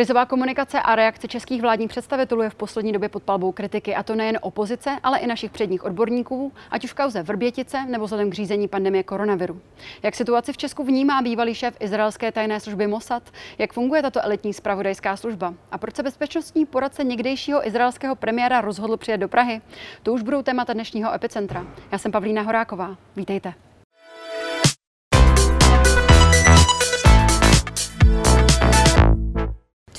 Krizová komunikace a reakce českých vládních představitelů je v poslední době pod palbou kritiky, a to nejen opozice, ale i našich předních odborníků, ať už v kauze Vrbětice nebo vzhledem k řízení pandemie koronaviru. Jak situaci v Česku vnímá bývalý šéf izraelské tajné služby Mossad? Jak funguje tato elitní spravodajská služba? A proč se bezpečnostní poradce někdejšího izraelského premiéra rozhodl přijet do Prahy? To už budou témata dnešního epicentra. Já jsem Pavlína Horáková. Vítejte.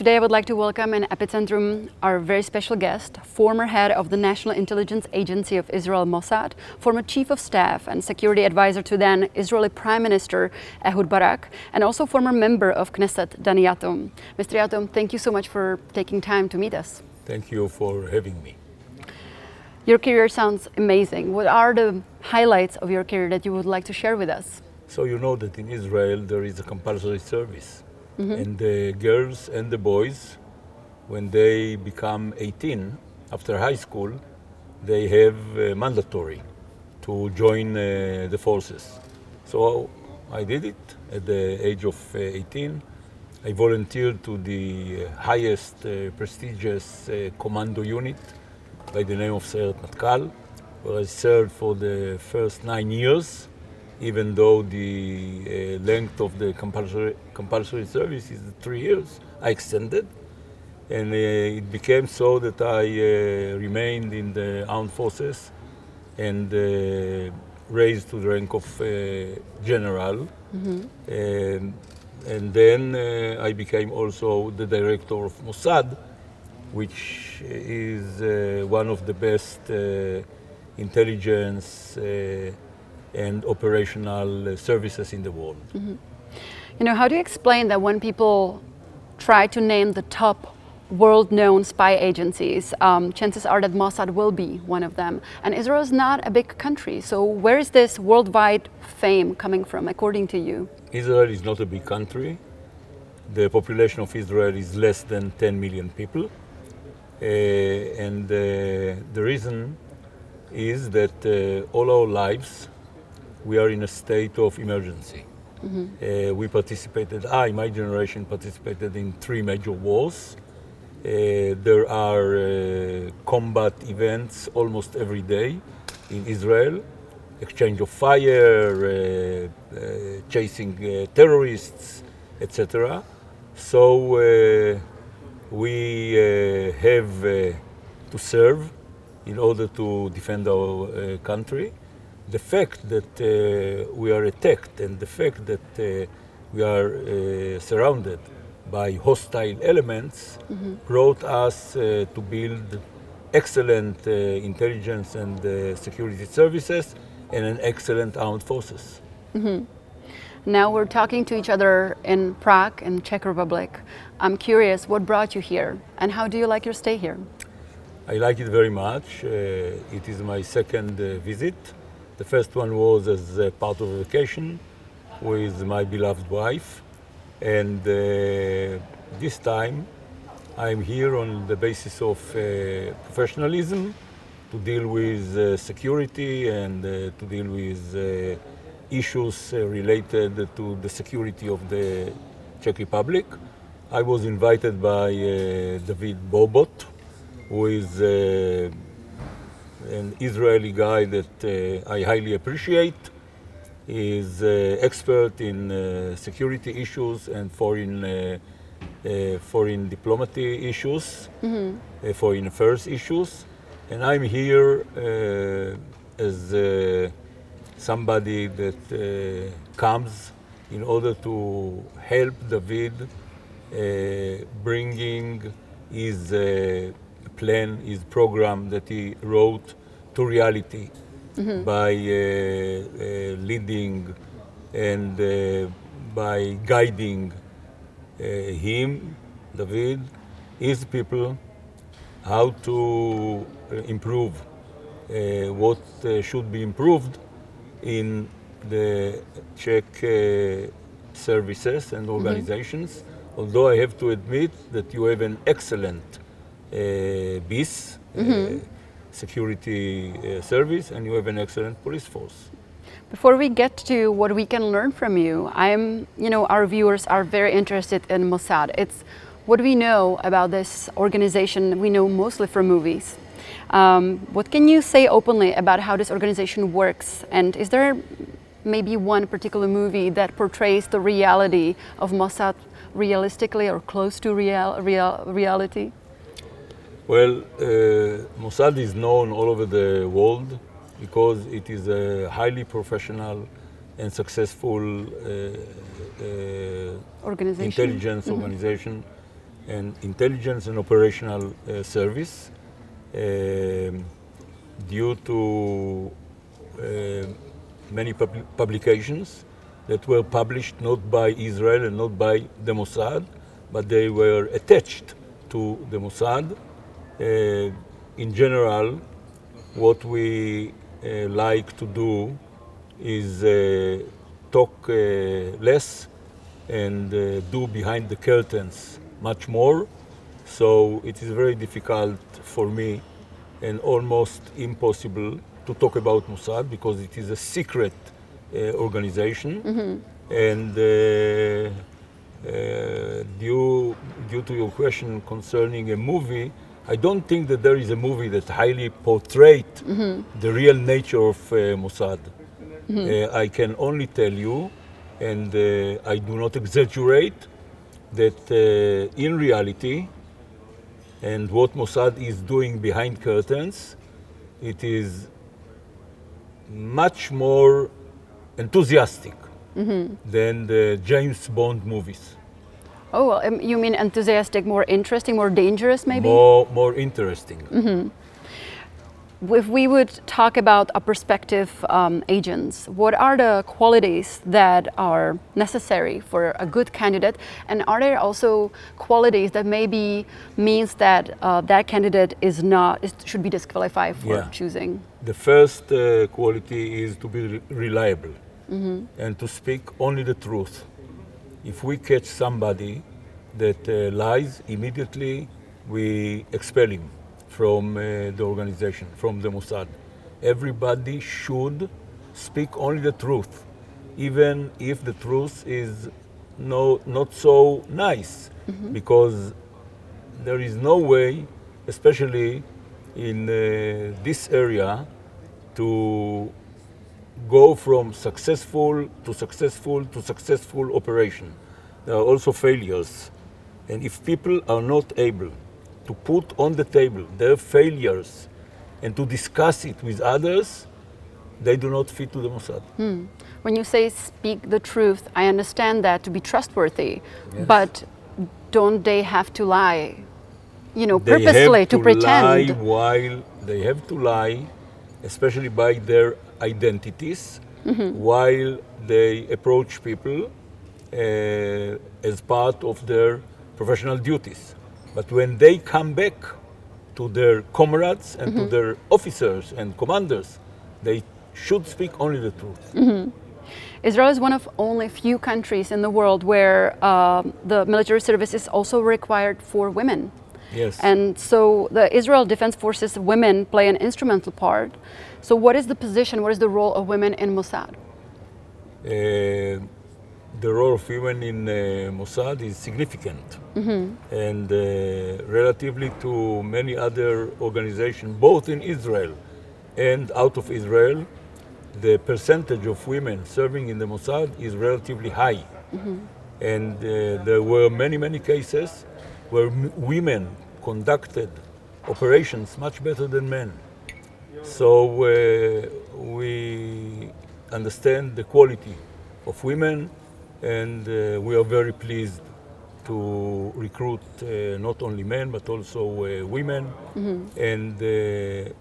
Today, I would like to welcome in Epicentrum our very special guest, former head of the National Intelligence Agency of Israel, Mossad, former chief of staff and security advisor to then Israeli Prime Minister Ehud Barak, and also former member of Knesset, Dani Yatom. Mr. Yatom, thank you so much for taking time to meet us. Thank you for having me. Your career sounds amazing. What are the highlights of your career that you would like to share with us? So, you know that in Israel there is a compulsory service Mm-hmm. And the girls and the boys, when they become 18 after high school, they have uh, mandatory to join uh, the forces. So I did it at the age of uh, 18. I volunteered to the highest uh, prestigious uh, commando unit by the name of Sayeret Matkal, where I served for the first nine years even though the uh, length of the compulsory, compulsory service is three years, I extended. And uh, it became so that I uh, remained in the armed forces and uh, raised to the rank of uh, general. Mm-hmm. And, and, then uh, I became also the director of Mossad, which is one of the best intelligence and operational uh, services in the world. Mm-hmm. You know, how do you explain that when people try to name the top world known spy agencies, um, chances are that Mossad will be one of them. And Israel is not a big country, so where is this worldwide fame coming from, according to you? Israel is not a big country. The population of Israel is less than 10 million people. Uh, and uh, the reason is that uh, all our lives we are in a state of emergency. Mm-hmm. Uh, we participated, I, my generation, participated in three major wars. Uh, there are uh, combat events almost every day in Israel exchange of fire, uh, uh, chasing uh, terrorists, etc. So we have to serve in order to defend our country the fact that uh, we are attacked and the fact that uh, we are uh, surrounded by hostile elements mm-hmm. brought us uh, to build excellent uh, intelligence and uh, security services and an excellent armed forces. Mm-hmm. Now we're talking to each other in Prague, in Czech Republic. I'm curious, what brought you here, and how do you like your stay here? I like it very much. it is my second visit. The first one was as part of a vacation with my beloved wife. And uh, this time I'm here on the basis of uh, professionalism to deal with uh, security and uh, to deal with uh, issues uh, related to the security of the Czech Republic. I was invited by David Bohbot, who is an Israeli guy that uh, I highly appreciate. He's uh, expert in uh, security issues and foreign uh, uh, foreign diplomacy issues, mm-hmm. Uh, foreign affairs issues, and I'm here as somebody that comes in order to help David bringing his plan, his program that he wrote to reality mm-hmm. by uh, uh, leading and uh, by guiding uh, him, David, his people, how to uh, improve uh, what should be improved in the Czech services and mm-hmm. organizations. Mm-hmm. Although I have to admit that you have an excellent BIS. Mm-hmm security uh, service and you have an excellent police force. Before we get to what we can learn from you, I'm, you know, our viewers are very interested in Mossad. It's what do we know about this organization? We know mostly from movies. Um, what can you say openly about how this organization works? And is there maybe one particular movie that portrays the reality of Mossad realistically or close to real, real reality? Well, uh, Mossad is known all over the world because it is a highly professional and successful uh, uh, organization. intelligence mm -hmm. organization and intelligence and operational uh, service. Um, due to uh, many pub publications that were published not by Israel and not by the Mossad, but they were attached to the Mossad. Uh, in general, what we uh, like to do is uh, talk uh, less and uh, do behind the curtains much more. So it is very difficult for me and almost impossible to talk about Mossad because it is a secret uh, organization. Mm-hmm. And uh, uh, due, due to your question concerning a movie, I don't think that there is a movie that highly portrayed mm-hmm. the real nature of uh, Mossad. Mm-hmm. Uh, I can only tell you, and uh, I do not exaggerate, that in reality, and what Mossad is doing behind curtains, it is much more enthusiastic mm-hmm. than the James Bond movies. Oh, well, um, you mean enthusiastic, more interesting, more dangerous, maybe? More, more interesting. Mm-hmm if we would talk about a prospective um, agents, what are the qualities that are necessary for a good candidate, and are there also qualities that maybe means that uh, that candidate is not is, should be disqualified for yeah. choosing? The first uh, quality is to be re reliable mm-hmm. and to speak only the truth. If we catch somebody that uh, lies, immediately we expel him from uh, the organization, from the Mossad. Everybody should speak only the truth, even if the truth is no, not so nice, mm-hmm. because there is no way, especially in uh, this area, to go from successful to successful to successful operation. There are also failures. And if people are not able to put on the table their failures and to discuss it with others, they do not fit to the Mossad. Hmm. When you say speak the truth, I understand that to be trustworthy, yes. but don't they have to lie? You know, they purposely to, to, pretend. Lie while they have to lie, especially by their identities, mm-hmm. while they approach people uh, as part of their professional duties. But when they come back to their comrades and mm-hmm. to their officers and commanders, they should speak only the truth. Mm-hmm. Israel is one of only few countries in the world where uh, the military service is also required for women. Yes. And so the Israel Defense Forces women play an instrumental part. So what is the position, what is the role of women in Mossad? Uh, the role of women in uh, Mossad is significant. Mm-hmm. And uh, relatively to many other organizations, both in Israel and out of Israel, the percentage of women serving in the Mossad is relatively high. Mm-hmm. And uh, there were many, many cases where m- women conducted operations much better than men. So uh, we understand the quality of women and uh, we are very pleased to recruit uh, not only men but also uh, women mm-hmm. and the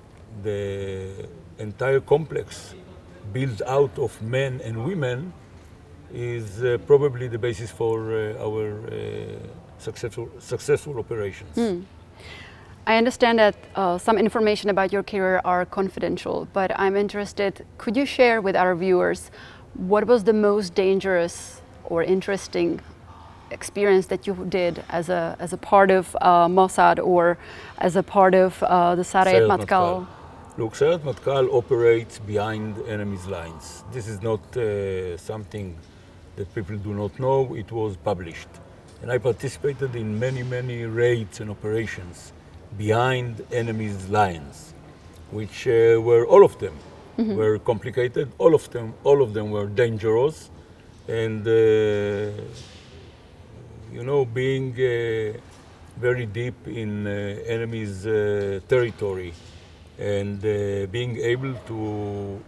entire complex built out of men and women is uh, probably the basis for uh, our uh, successful, successful operations. Mm. I understand that some information about your career are confidential, but I'm interested. Could you share with our viewers what was the most dangerous or interesting experience that you did as a, as a part of uh, Mossad or as a part of uh, the Sayeret Matkal? Look, Sayeret Matkal operates behind enemy's lines. This is not uh, something that people do not know. It was published. and I participated in many, many raids and operations behind enemy's lines, which uh, were all of them mm-hmm. were complicated. All of them, all of them were dangerous, and uh, you know, being uh, very deep in uh, enemy's uh, territory and uh, being able to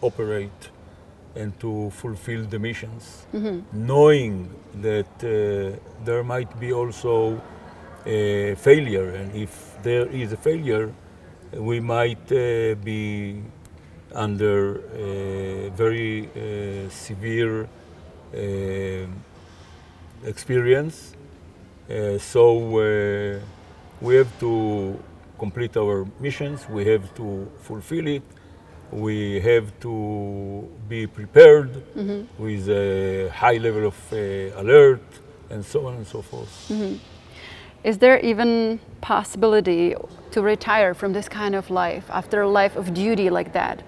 operate and to fulfill the missions, mm-hmm. knowing that uh, there might be also a failure, and if there is a failure, we might uh, be under a very uh, severe uh, experience. Uh, so uh, we have to complete our missions, we have to fulfill it we have to be prepared mm-hmm. with a high level of uh, alert and so on and so forth. Mm-hmm. Is there even possibility to retire from this kind of life after a life of duty like that?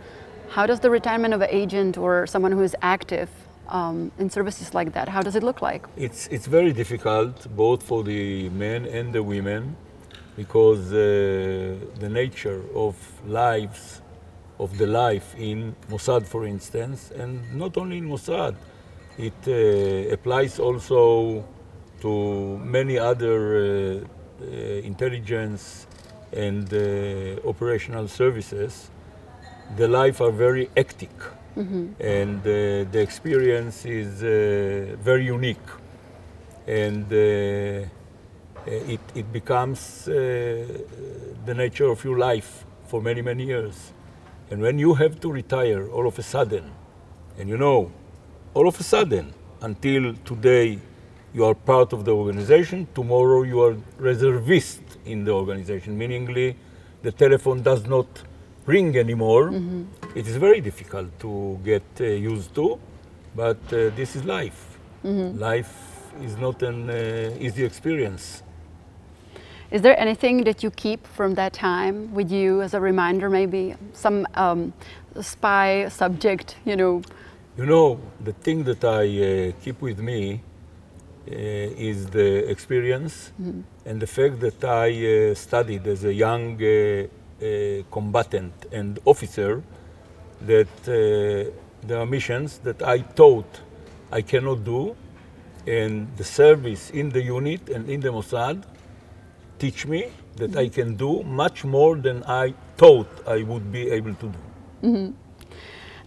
How does the retirement of an agent or someone who is active um, in services like that, how does it look like? It's, it's very difficult both for the men and the women because uh, the nature of lives of the life in Mossad, for instance, and not only in Mossad, it uh, applies also to many other uh, uh, intelligence and uh, operational services. The life are very hectic, mm-hmm. and uh, the experience is uh, very unique, and it, it becomes the nature of your life for many many years. And when you have to retire all of a sudden, and you know, all of a sudden, until today you are part of the organization, tomorrow you are reservist in the organization, meaningly the telephone does not ring anymore. Mm-hmm. It is very difficult to get uh, used to, but uh, this is life. Mm-hmm. Life is not an uh, easy experience. Is there anything that you keep from that time with you as a reminder, maybe some um, spy subject, you know? You know, the thing that I uh, keep with me is the experience mm-hmm. and the fact that I uh, studied as a young uh, uh, combatant and officer that uh, there are missions that I thought I cannot do, and the service in the unit and in the Mossad teach me that mm-hmm. I can do much more than I thought I would be able to do. Mm-hmm.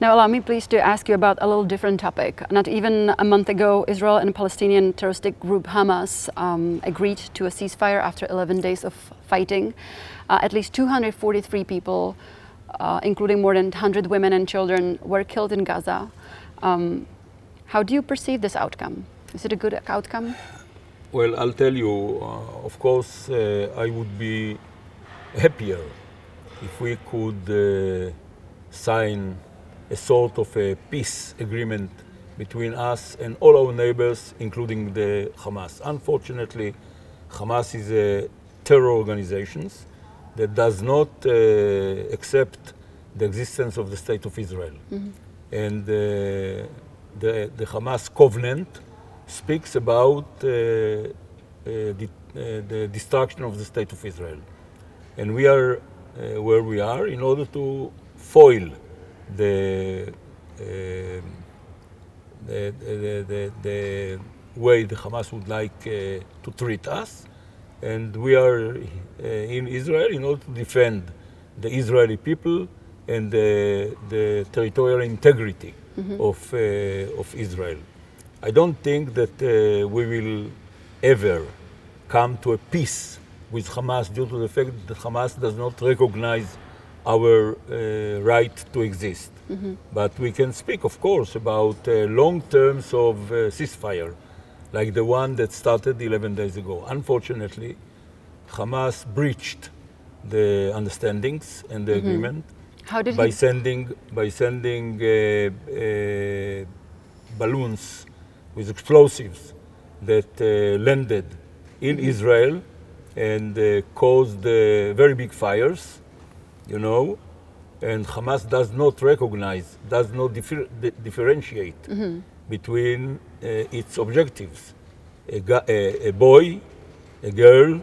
Now, allow me please to ask you about a little different topic. Not even a month ago, Israel and Palestinian terroristic group Hamas um, agreed to a ceasefire after 11 days of fighting. Uh, at least 243 people, uh, including more than 100 women and children, were killed in Gaza. Um, how do you perceive this outcome? Is it a good outcome? Well, I'll tell you, uh, of course, uh, I would be happier if we could uh, sign a sort of a peace agreement between us and all our neighbors, including the Hamas. Unfortunately, Hamas is a terror organization that does not uh, accept the existence of the state of Israel. Mm-hmm. And uh, the, the Hamas covenant speaks about uh, uh, the, uh, the, destruction of the state of Israel. And we are where we are in order to foil the, the, the, the, way the Hamas would like to treat us. And we are in Israel in order to defend the Israeli people and the, the territorial integrity mm-hmm. of, uh, of Israel. I don't think that uh, we will ever come to a peace with Hamas due to the fact that Hamas does not recognize our uh, right to exist. Mm-hmm. But we can speak, of course, about uh, long terms of uh, ceasefire, like the one that started 11 days ago. Unfortunately, Hamas breached the understandings and the mm-hmm. agreement by he... sending by sending uh, uh, balloons with explosives that uh, landed in mm-hmm. Israel and uh, caused uh, very big fires, you know, and Hamas does not recognize, does not differ- differentiate mm-hmm. between uh, its objectives. a, a, a boy, a girl,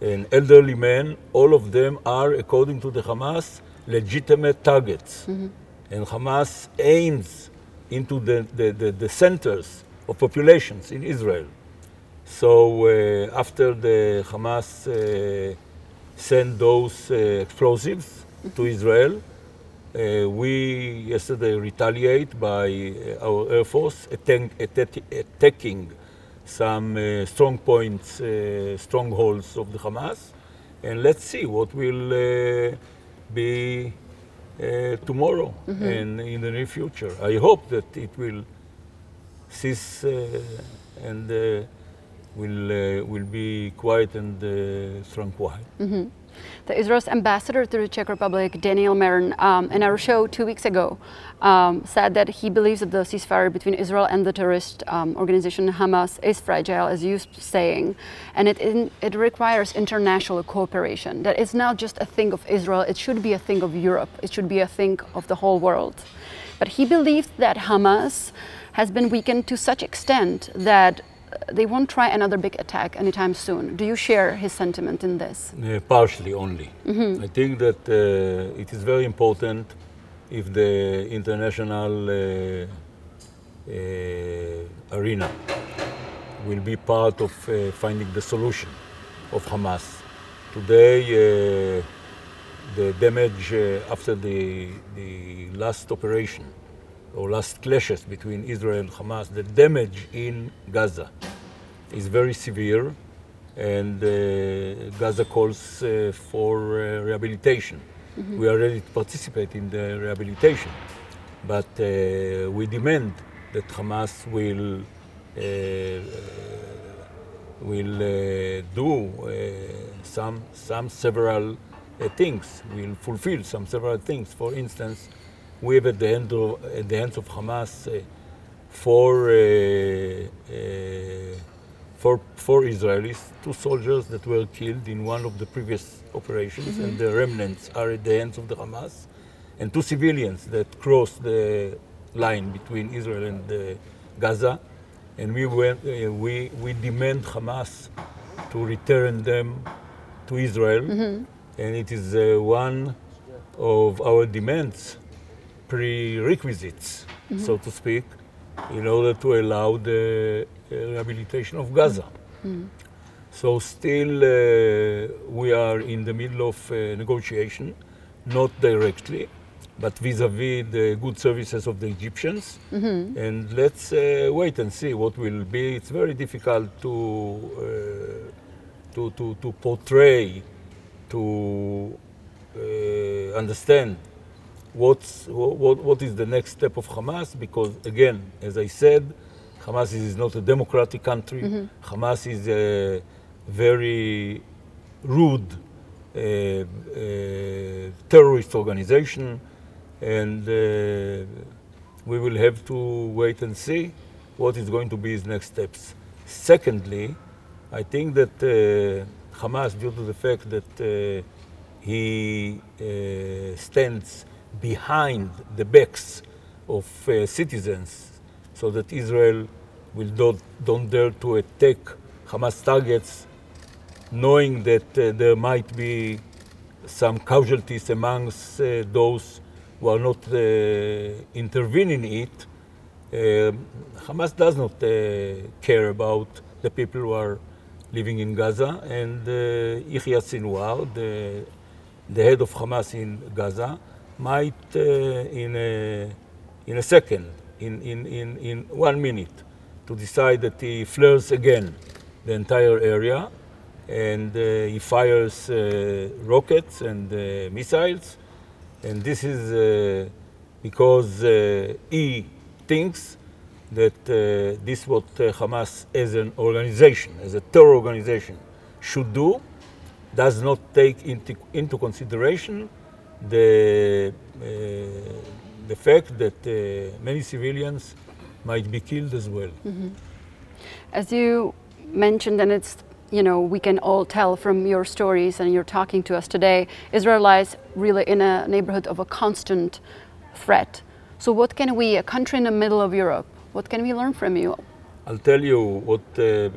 an elderly man, all of them are, according to the Hamas, legitimate targets. Mm-hmm. And Hamas aims into the, the, the, the, centers of populations in Israel. So uh, after the Hamas uh, sent those uh, explosives to Israel, uh, we yesterday retaliate by uh, our Air Force attack, attacking some uh, strong points, uh, strongholds of the Hamas, and let's see what will uh, be uh, tomorrow mm-hmm. and in the near future. I hope that it will cease and will will be quiet and tranquil. Mm-hmm. The Israel's ambassador to the Czech Republic, Daniel Meron, um, in our show two weeks ago, um, said that he believes that the ceasefire between Israel and the terrorist um, organization Hamas is fragile, as you saying, and it, in, it requires international cooperation. That it's not just a thing of Israel, it should be a thing of Europe, it should be a thing of the whole world. But he believes that Hamas has been weakened to such extent that they won't try another big attack anytime soon. Do you share his sentiment in this? Uh, partially only. Mm-hmm. I think that uh, it is very important if the international uh, uh arena will be part of uh, finding the solution of Hamas. Today, uh, the damage after the, the last operation or last clashes between Israel and Hamas, the damage in Gaza is very severe, and uh, Gaza calls uh, for uh, rehabilitation. Mm-hmm. We are ready to participate in the rehabilitation, but uh, we demand that Hamas will uh, will uh, do some some several things. Will fulfill some several things. For instance, we have at the end of at the hands of Hamas four four, four Israelis, two soldiers that were killed in one of the previous operations, mm-hmm. and the remnants are at the hands of the Hamas, and two civilians that crossed the line between Israel and uh, Gaza. And we, went, uh, we, we demand Hamas to return them to Israel. Mm-hmm. And it is uh, one of our demands, prerequisites, mm-hmm. so to speak, in order to allow the rehabilitation of Gaza. Mm. So still uh, we are in the middle of uh, negotiation, not directly, but vis-à-vis the good services of the Egyptians. Mm-hmm. And let's uh, wait and see what will be. It's very difficult to uh, to, to, to portray, to uh, understand what's, what, what is the next step of Hamas, because again, as I said, Hamas is not a democratic country. Mm-hmm. Hamas is a very rude uh, uh, terrorist organization, and uh, we will have to wait and see what is going to be his next steps. Secondly, I think that uh, Hamas, due to the fact that uh, he uh, stands behind the backs of citizens so that Israel will don't, don't dare to attack Hamas targets, knowing that uh, there might be some casualties amongst uh, those who are not uh, intervening in it. Uh, Hamas does not uh, care about the people who are living in Gaza, and uh, Yahya Sinwar, the, the head of Hamas in Gaza, might uh, in, a, in a second in, in, in, in one minute to decide that he flares again the entire area and uh, he fires uh, rockets and uh, missiles. And this is uh, because uh, he thinks that uh, this is what Hamas as an organization, as a terror organization, should do, does not take into, into consideration the the fact that uh, many civilians might be killed as well. Mm-hmm. As you mentioned, and it's you know we can all tell from your stories and you're talking to us today, Israel lies really in a neighborhood of a constant threat. So what can we, a country in the middle of Europe, what can we learn from you? I'll tell you what uh,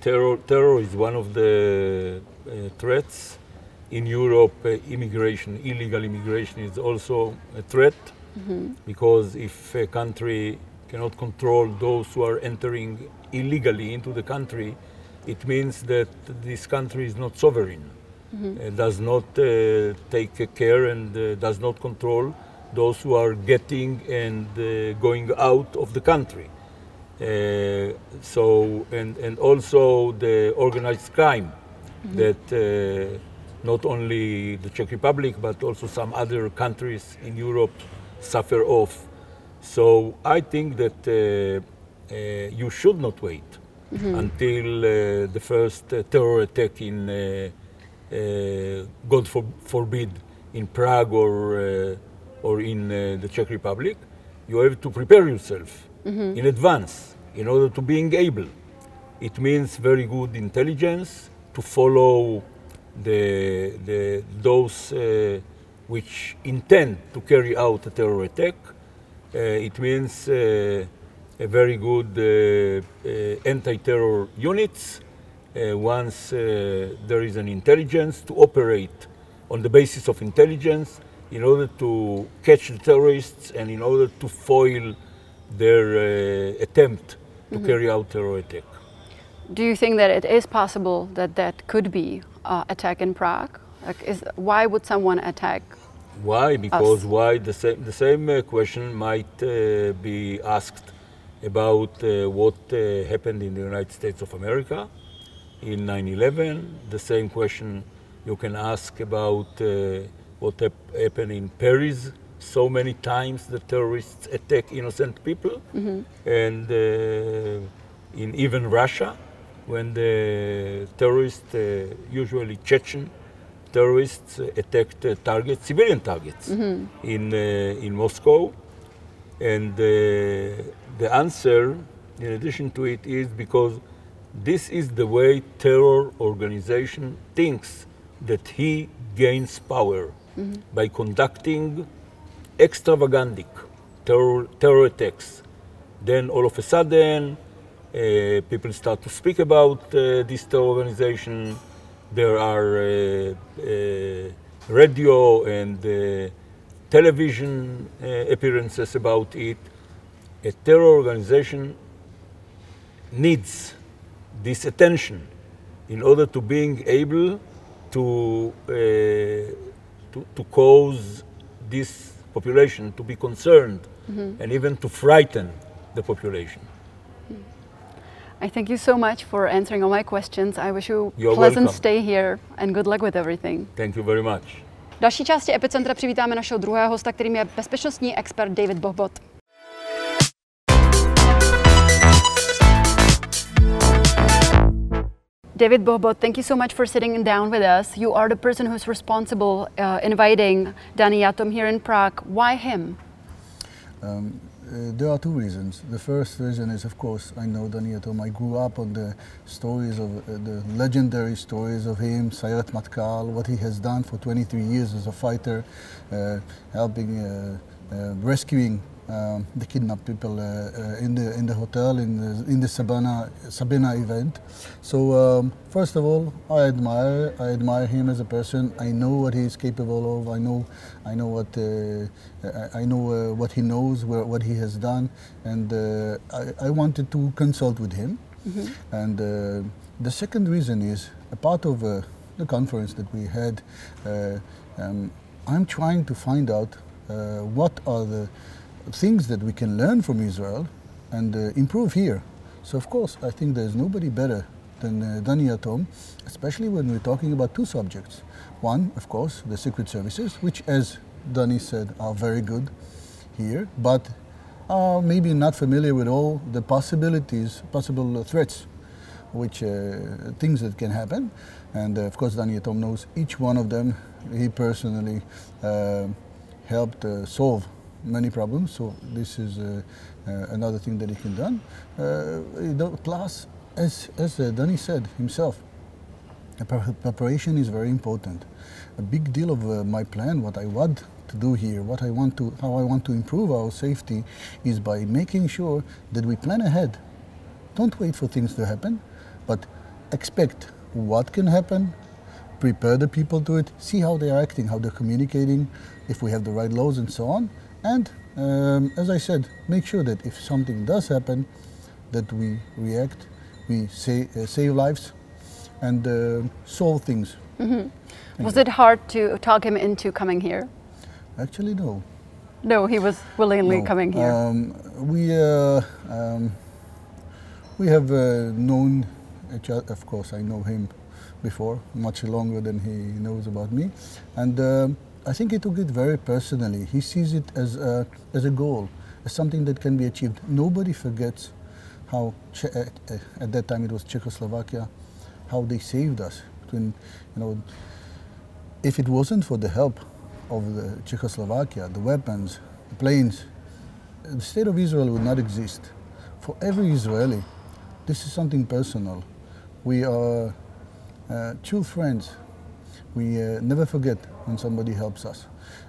terror, terror is one of the uh, threats. In Europe, uh, immigration, illegal immigration is also a threat mm-hmm. because if a country cannot control those who are entering illegally into the country, it means that this country is not sovereign, mm-hmm. uh, does not uh, take care and uh, does not control those who are getting and uh, going out of the country. Uh, so and and also the organized crime mm-hmm. that uh, not only the Czech Republic but also some other countries in Europe suffer off. So I think that uh, uh you should not wait mm-hmm. until uh, the first uh, terror attack in, God for, forbid, in Prague or or in the Czech Republic. You have to prepare yourself mm-hmm. in advance in order to being able. It means very good intelligence to follow the, the, those uh, which intend to carry out a terror attack. Uh, it means uh, a very good uh, uh, anti-terror units. Uh, once there is an intelligence to operate on the basis of intelligence in order to catch the terrorists and in order to foil their uh, attempt to mm-hmm. carry out terror attack. Do you think that it is possible that that could be uh, attack in Prague? Like, is, why would someone attack? Why? Because us? why the same the same uh, question might uh, be asked about uh, what uh, happened in the United States of America in 9/11. The same question you can ask about uh, what happened in Paris so many times the terrorists attack innocent people, mm-hmm. and uh, in even Russia, when the terrorists, uh, usually Chechen terrorists, uh, attacked targets, civilian targets, mm-hmm. in uh, in Moscow, and uh, the answer, in addition to it, is because this is the way terror organization thinks that he gains power mm-hmm. by conducting extravagantic terror, terror attacks. Then all of a sudden, uh, people start to speak about uh, this terror organization. There are uh, uh radio and uh, television uh, appearances about it. A terror organization needs this attention in order to being able to, to, to cause this population to be concerned mm-hmm. and even to frighten the population. I thank you so much for answering all my questions. I wish you You're pleasant welcome. stay here and good luck with everything. Thank you very much. V další části Epicentra přivítáme našeho druhého hosta, kterým je bezpečnostní expert David Bohbot. David Bohbot, thank you so much for sitting down with us. You are the person who's responsible uh, inviting Danny Yatom here in Prague. Why him? Um, uh, there are two reasons. The first reason is, of course, I know Yatom. I grew up on the stories of uh, the legendary stories of him, Sayeret Matkal, what he has done for 23 years as a fighter, uh, helping, uh, uh, rescuing um, the kidnapped people uh, uh, in the in the hotel in the in the Sabana Sabena event. So um, first of all, I admire I admire him as a person. I know what he is capable of. I know I know what uh, I, I, know uh, what he knows, where, what he has done, and uh, I, I, wanted to consult with him. Mm-hmm. And uh, the second reason is a part of the conference that we had. Um, I'm trying to find out what are the things that we can learn from Israel and uh, improve here. So of course, I think there's nobody better than uh, Danny Yatom, especially when we're talking about two subjects. One, of course, the secret services, which, as Danny said, are very good here, but are maybe not familiar with all the possibilities, possible threats, which uh, things that can happen. And uh, of course, Danny Yatom knows each one of them. He personally uh, helped uh, solve many problems. So this is uh, uh, another thing that he can done. Uh, plus, as as Danny said himself, preparation is very important. A big deal of my plan, what I want to do here, what I want to, how I want to improve our safety, is by making sure that we plan ahead Don't wait for things to happen, but expect what can happen, prepare the people to it, see how they're acting, how they're communicating, if we have the right laws and so on. And um, as I said, make sure that if something does happen, that we react, we say, uh, save lives, and uh, solve things. Mm-hmm. Was it hard to talk him into coming here? Actually, no. No, he was willingly no. coming here. Um, we uh, um, we have uh, known each other. Of course, I know him before, much longer than he knows about me, and um, I think he took it very personally. He sees it as a, as a goal, as something that can be achieved. Nobody forgets how che- at, at that time it was Czechoslovakia, how they saved us. Between, you know, if it wasn't for the help of the Czechoslovakia, the weapons, the planes, the state of Israel would not exist. For every Israeli, this is something personal. We are uh, true friends. We uh, never forget when somebody helps us.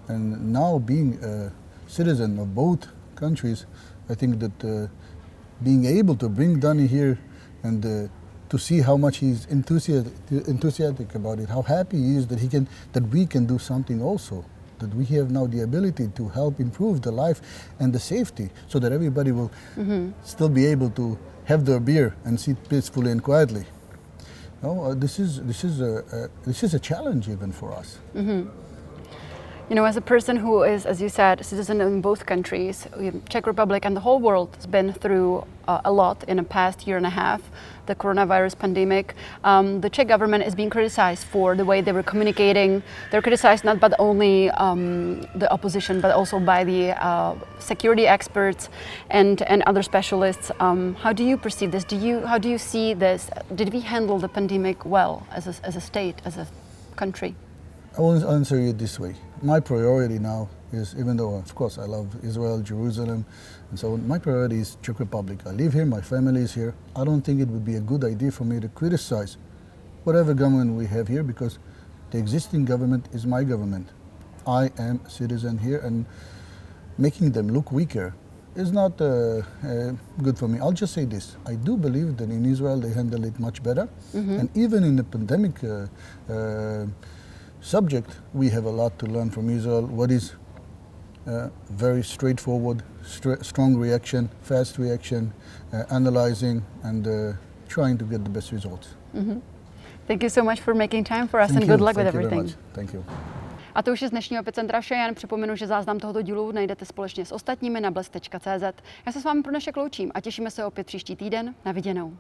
And now, being a citizen of both countries, I think that uh, being able to bring Danny here and uh, to see how much he's enthusiastic, enthusiastic about it, how happy he is that he can, that we can do something also, that we have now the ability to help improve the life and the safety, so that everybody will mm-hmm. still be able to have their beer and sit peacefully and quietly. No, uh, this is this is a, a, this is a challenge even for us. Mm-hmm. You know, as a person who is, as you said, a citizen in both countries, Czech Republic and the whole world has been through uh, a lot in the past year and a half, the coronavirus pandemic. Um, the Czech government is being criticized for the way they were communicating. They're criticized not but only um, the opposition, but also by the uh, security experts and, and other specialists. Um, how do you perceive this? Do you, how do you see this? Did we handle the pandemic well as a, as a state, as a country? I will answer you this way. My priority now is, even though of course I love Israel, Jerusalem, and so on, my priority is Czech Republic. I live here, my family is here. I don't think it would be a good idea for me to criticize whatever government we have here because the existing government is my government. I am a citizen here, and making them look weaker is not uh, uh, good for me. I'll just say this: I do believe that in Israel they handle it much better, mm-hmm. and even in the pandemic. Uh, uh subject, we have a lot to learn from Israel. What is uh, very straightforward, strong reaction, fast reaction, uh, analyzing, and uh, trying to get the best results. Mm-hmm. Thank you so much for making time for us Thank and you. good luck Thank with everything. Thank you. A to už je z dnešního Epicentra vše. Jen připomenu, že záznam tohoto dílu najdete společně s ostatními na bles.cz. Já se s vámi pro dnešek loučím a těšíme se opět příští týden. Na viděnou.